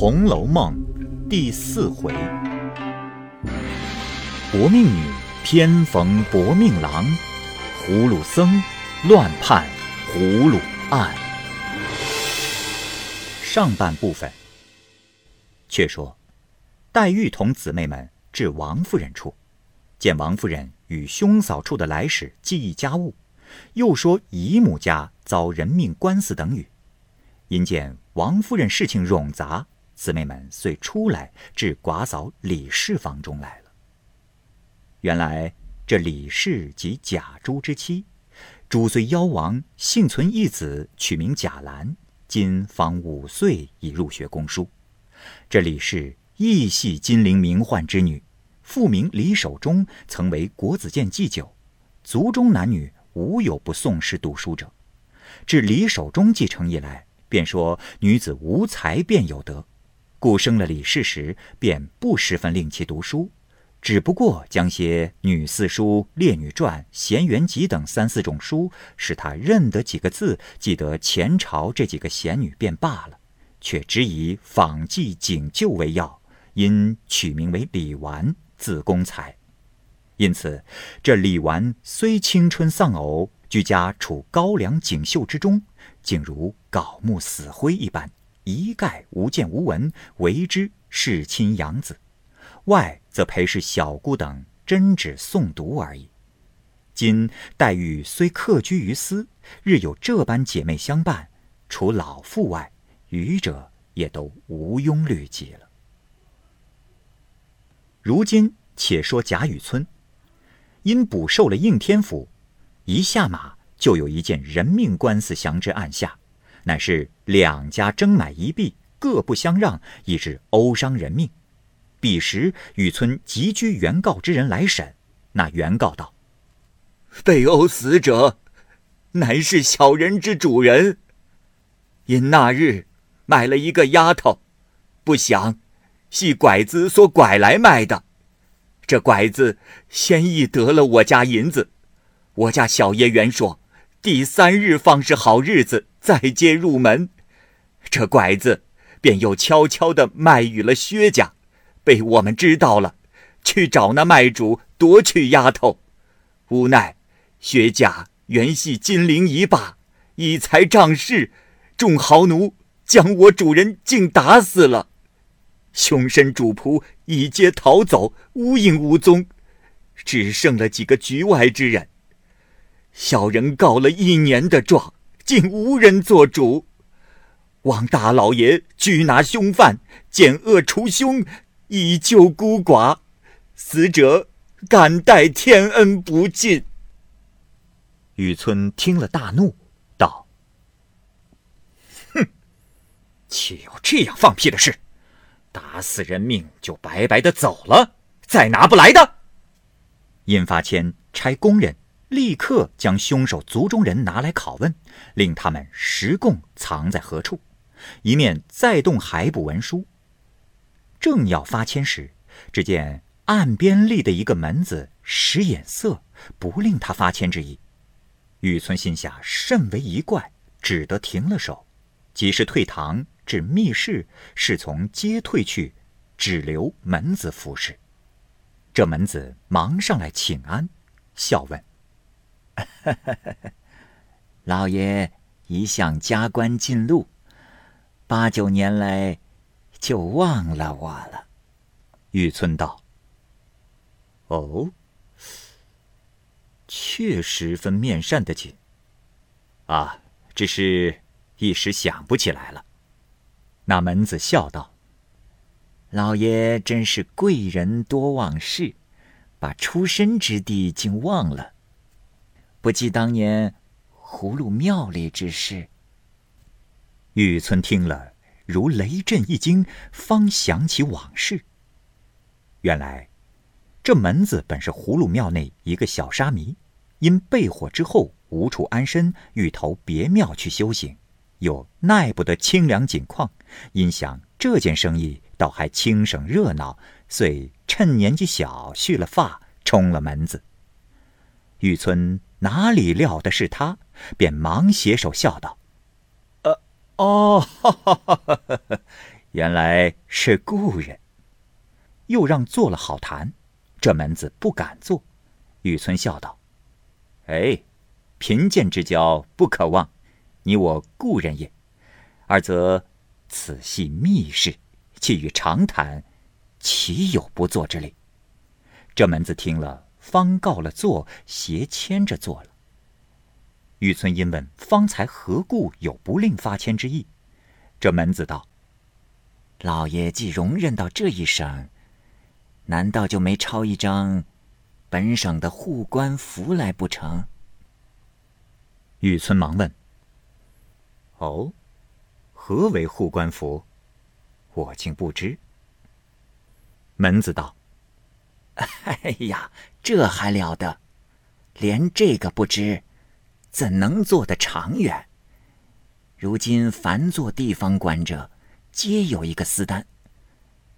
红楼梦》第四回：薄命女偏逢薄命郎，葫芦僧乱判葫芦案。上半部分。却说，黛玉同姊妹们至王夫人处，见王夫人与兄嫂处的来使记议家务，又说姨母家遭人命官司等语，因见王夫人事情冗杂。姊妹们遂出来至寡嫂李氏房中来了。原来这李氏即贾珠之妻，珠虽夭亡，幸存一子，取名贾兰，今方五岁，已入学宫书。这李氏亦系金陵名宦之女，父名李守忠，曾为国子监祭酒，族中男女无有不诵诗读书者。至李守忠继承以来，便说女子无才便有德。故生了李氏时，便不十分令其读书，只不过将些《女四书》《列女传》《闲园集》等三四种书，使他认得几个字，记得前朝这几个贤女便罢了，却只以仿记警旧为要，因取名为李纨，字公才。因此，这李纨虽青春丧偶，居家处高粱锦绣之中，竟如槁木死灰一般。一概无见无闻，为之世亲养子；外则陪侍小姑等针指诵读而已。今黛玉虽客居于斯，日有这般姐妹相伴，除老妇外，余者也都无庸虑及了。如今且说贾雨村，因补受了应天府，一下马就有一件人命官司降之案下。乃是两家争买一币，各不相让，以致殴伤人命。彼时雨村急居原告之人来审，那原告道：“被殴死者，乃是小人之主人。因那日买了一个丫头，不想系拐子所拐来卖的。这拐子先易得了我家银子，我家小爷原说。”第三日方是好日子，再接入门。这拐子便又悄悄地卖与了薛家，被我们知道了，去找那卖主夺去丫头。无奈薛家原系金陵一霸，以财仗势，众豪奴将我主人竟打死了，凶身主仆已皆逃走，无影无踪，只剩了几个局外之人。小人告了一年的状，竟无人做主。望大老爷拘拿凶犯，减恶除凶，以救孤寡。死者感戴天恩不尽。雨村听了大怒，道：“哼，岂有这样放屁的事？打死人命就白白的走了，再拿不来的。”殷发谦差工人。立刻将凶手族中人拿来拷问，令他们实供藏在何处，一面再动海捕文书。正要发签时，只见岸边立的一个门子使眼色，不令他发签之意。雨村心下甚为疑怪，只得停了手，即时退堂至密室，侍从皆退去，只留门子服侍。这门子忙上来请安，笑问。老爷一向加官进禄，八九年来就忘了我了。玉村道：“哦，确十分面善的紧。啊，只是一时想不起来了。”那门子笑道：“老爷真是贵人多忘事，把出身之地竟忘了。”不记当年葫芦庙里之事。玉村听了，如雷震一惊，方想起往事。原来，这门子本是葫芦庙内一个小沙弥，因被火之后无处安身，欲投别庙去修行，又耐不得清凉景况，因想这件生意倒还轻省热闹，遂趁年纪小蓄了发，充了门子。玉村。哪里料的是他，便忙携手笑道：“呃，哦，哈哈哈哈原来是故人。又让做了好谈，这门子不敢做。雨村笑道：“哎，贫贱之交不可忘，你我故人也。二则此系密事，既与长谈，岂有不做之理？”这门子听了，方告了座，斜牵着坐了。玉村因问：“方才何故有不令发签之意？”这门子道：“老爷既容忍到这一省。”难道就没抄一张本省的护官符来不成？玉村忙问：“哦，何为护官符？我竟不知。”门子道：“ 哎呀，这还了得！连这个不知，怎能做得长远？如今凡做地方官者，皆有一个私单，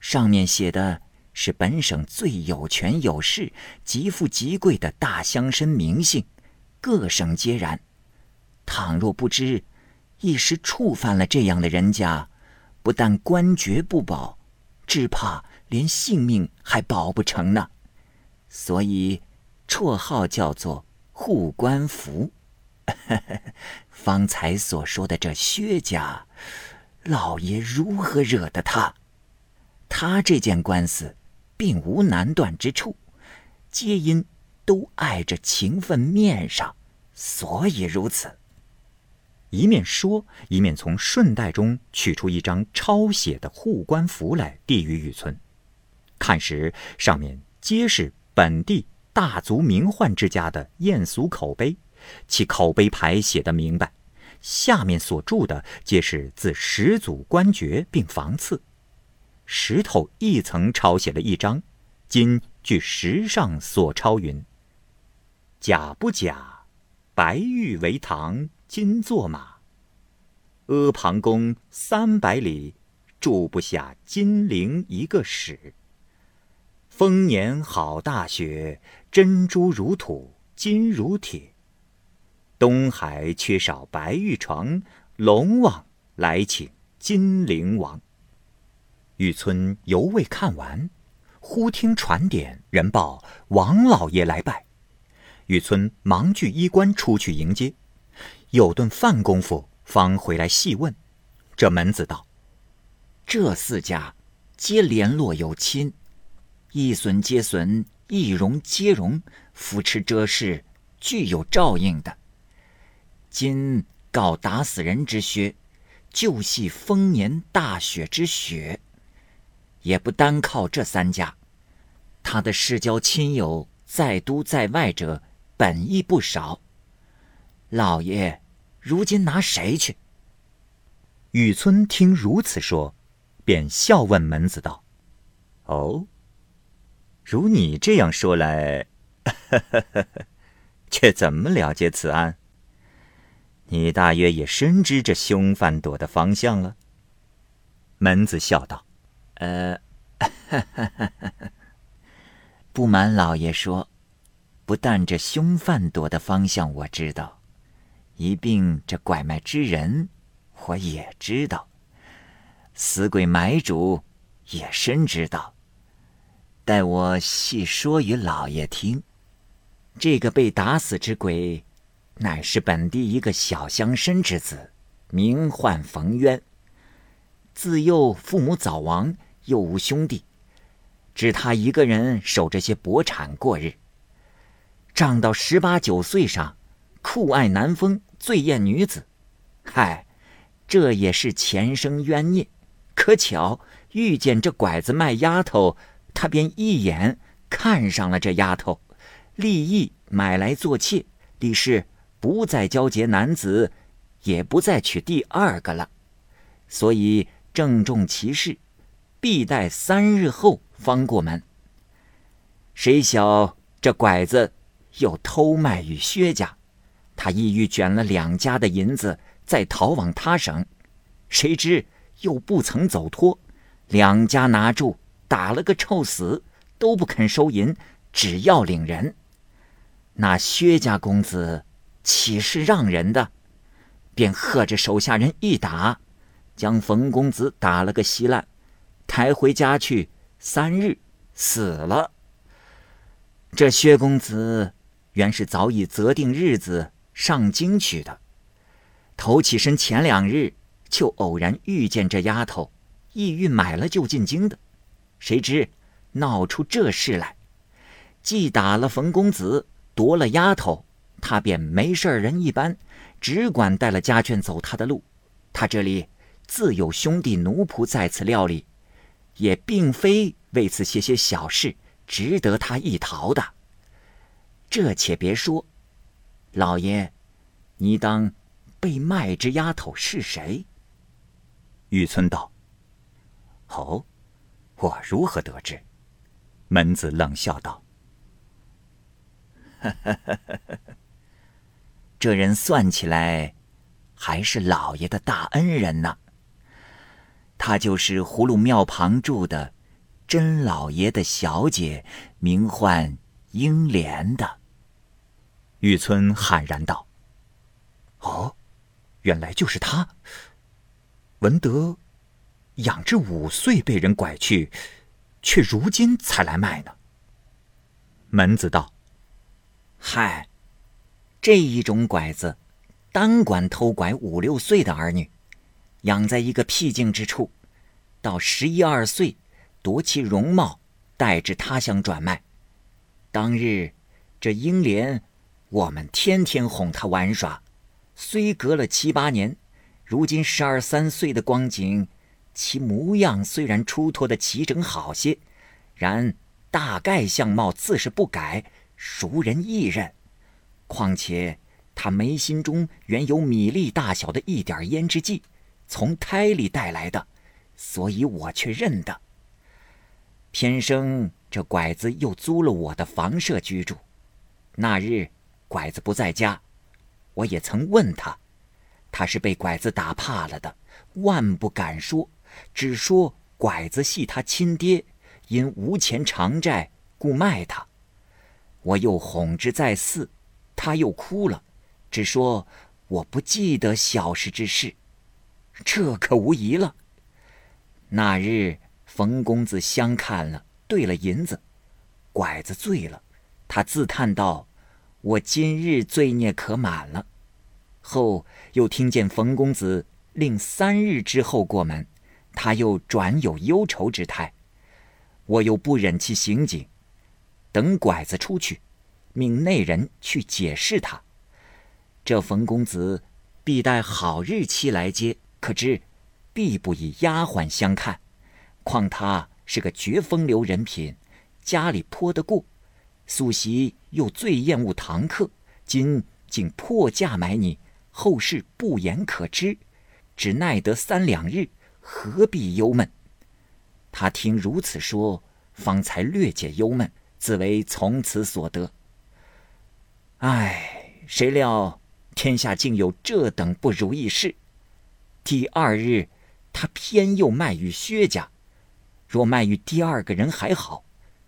上面写的。”是本省最有权有势、极富极贵的大乡绅名姓，各省皆然。倘若不知，一时触犯了这样的人家，不但官爵不保，只怕连性命还保不成呢。所以，绰号叫做护官符。方才所说的这薛家，老爷如何惹得他？他这件官司。并无难断之处，皆因都碍着情分面上，所以如此。一面说，一面从顺带中取出一张抄写的护官符来，递与雨村。看时，上面皆是本地大族名宦之家的艳俗口碑，其口碑牌写得明白，下面所注的皆是自始祖官爵并房次。石头一层抄写了一张，今据石上所抄云：“假不假，白玉为堂金作马，阿房宫三百里，住不下金陵一个史。丰年好大雪，珍珠如土，金如铁。东海缺少白玉床，龙王来请金陵王。”玉村犹未看完，忽听传点人报王老爷来拜。玉村忙具衣冠出去迎接，有顿饭功夫，方回来细问。这门子道：“这四家皆联络有亲，一损皆损，一荣皆荣，扶持遮事，具有照应的。今告打死人之靴，就系丰年大雪之雪。”也不单靠这三家，他的世交亲友在都在外者本亦不少。老爷，如今拿谁去？雨村听如此说，便笑问门子道：“哦，如你这样说来，却怎么了解此案？你大约也深知这凶犯躲的方向了。”门子笑道。呃，不瞒老爷说，不但这凶犯躲的方向我知道，一并这拐卖之人我也知道，死鬼买主也深知道。待我细说与老爷听。这个被打死之鬼，乃是本地一个小乡绅之子，名唤冯渊。自幼父母早亡。又无兄弟，只他一个人守着些薄产过日。长到十八九岁上，酷爱男风，醉艳女子。嗨，这也是前生冤孽。可巧遇见这拐子卖丫头，他便一眼看上了这丫头，立意买来做妾，立誓不再交结男子，也不再娶第二个了。所以郑重其事。必待三日后方过门。谁晓这拐子又偷卖与薛家，他意欲卷了两家的银子，再逃往他省。谁知又不曾走脱，两家拿住，打了个臭死，都不肯收银，只要领人。那薛家公子岂是让人的？便喝着手下人一打。将冯公子打了个稀烂，抬回家去，三日死了。这薛公子原是早已择定日子上京去的，头起身前两日就偶然遇见这丫头，意欲买了就进京的，谁知闹出这事来，既打了冯公子，夺了丫头。他便没事人一般，只管带了家眷走他的路。他这里自有兄弟奴仆在此料理，也并非为此些些小事值得他一逃的。这且别说，老爷，你当被卖之丫头是谁？玉村道：“哦，我如何得知？”门子冷笑道：“。”这人算起来，还是老爷的大恩人呢。他就是葫芦庙旁住的甄老爷的小姐，名唤英莲的。玉村喊然道：“哦，原来就是他。闻得养至五岁被人拐去，却如今才来卖呢。”门子道：“嗨。”这一种拐子，单管偷拐五六岁的儿女，养在一个僻静之处，到十一二岁，夺其容貌，带至他乡转卖。当日，这英莲，我们天天哄他玩耍，虽隔了七八年，如今十二三岁的光景，其模样虽然出脱的齐整好些，然大概相貌自是不改，熟人易认。况且，他眉心中原有米粒大小的一点胭脂剂，从胎里带来的，所以我却认得。偏生这拐子又租了我的房舍居住。那日拐子不在家，我也曾问他，他是被拐子打怕了的，万不敢说，只说拐子系他亲爹，因无钱偿债，故卖他。我又哄之再四。他又哭了，只说我不记得小时之事，这可无疑了。那日冯公子相看了，兑了银子，拐子醉了，他自叹道：“我今日罪孽可满了。”后又听见冯公子令三日之后过门，他又转有忧愁之态，我又不忍其行径，等拐子出去。命内人去解释他。这冯公子必待好日期来接，可知必不以丫鬟相看。况他是个绝风流人品，家里颇得过，素习又最厌恶堂客，今竟破价买你，后事不言可知，只耐得三两日，何必忧闷？他听如此说，方才略解忧闷，自为从此所得。唉，谁料天下竟有这等不如意事。第二日，他偏又卖与薛家。若卖与第二个人还好，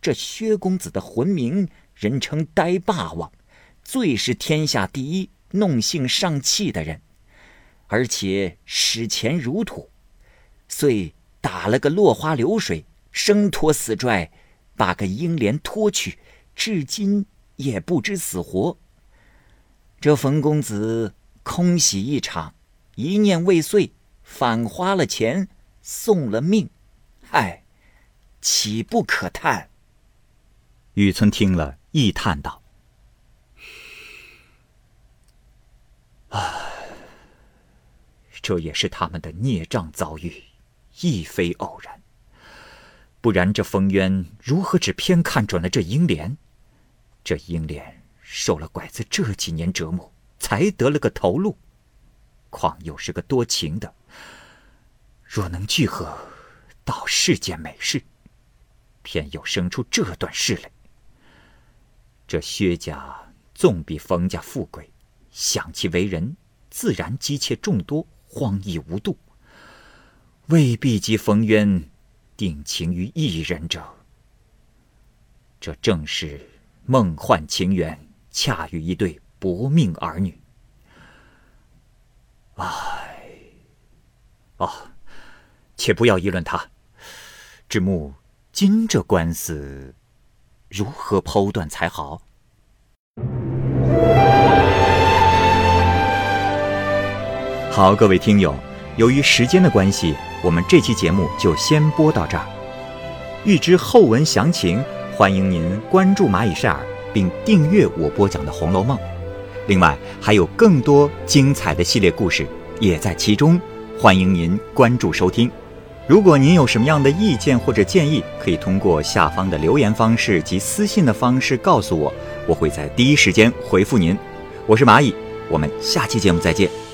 这薛公子的魂名，人称呆霸王，最是天下第一弄性上气的人，而且使钱如土，遂打了个落花流水，生拖死拽，把个英莲拖去，至今。也不知死活。这冯公子空喜一场，一念未遂，反花了钱，送了命，唉，岂不可叹？雨村听了，亦叹道：“唉，这也是他们的孽障遭遇，亦非偶然。不然，这冯渊如何只偏看准了这英莲？”这英莲受了拐子这几年折磨，才得了个头路，况又是个多情的。若能聚合，倒是件美事，偏又生出这段事来。这薛家纵比冯家富贵，想其为人，自然姬妾众多，荒逸无度，未必及冯渊定情于一人者。这正是。梦幻情缘，恰与一对薄命儿女。唉，哦，且不要议论他。智木，今这官司如何剖断才好？好，各位听友，由于时间的关系，我们这期节目就先播到这儿。欲知后文详情，欢迎您关注蚂蚁晒尔，并订阅我播讲的《红楼梦》。另外，还有更多精彩的系列故事也在其中，欢迎您关注收听。如果您有什么样的意见或者建议，可以通过下方的留言方式及私信的方式告诉我，我会在第一时间回复您。我是蚂蚁，我们下期节目再见。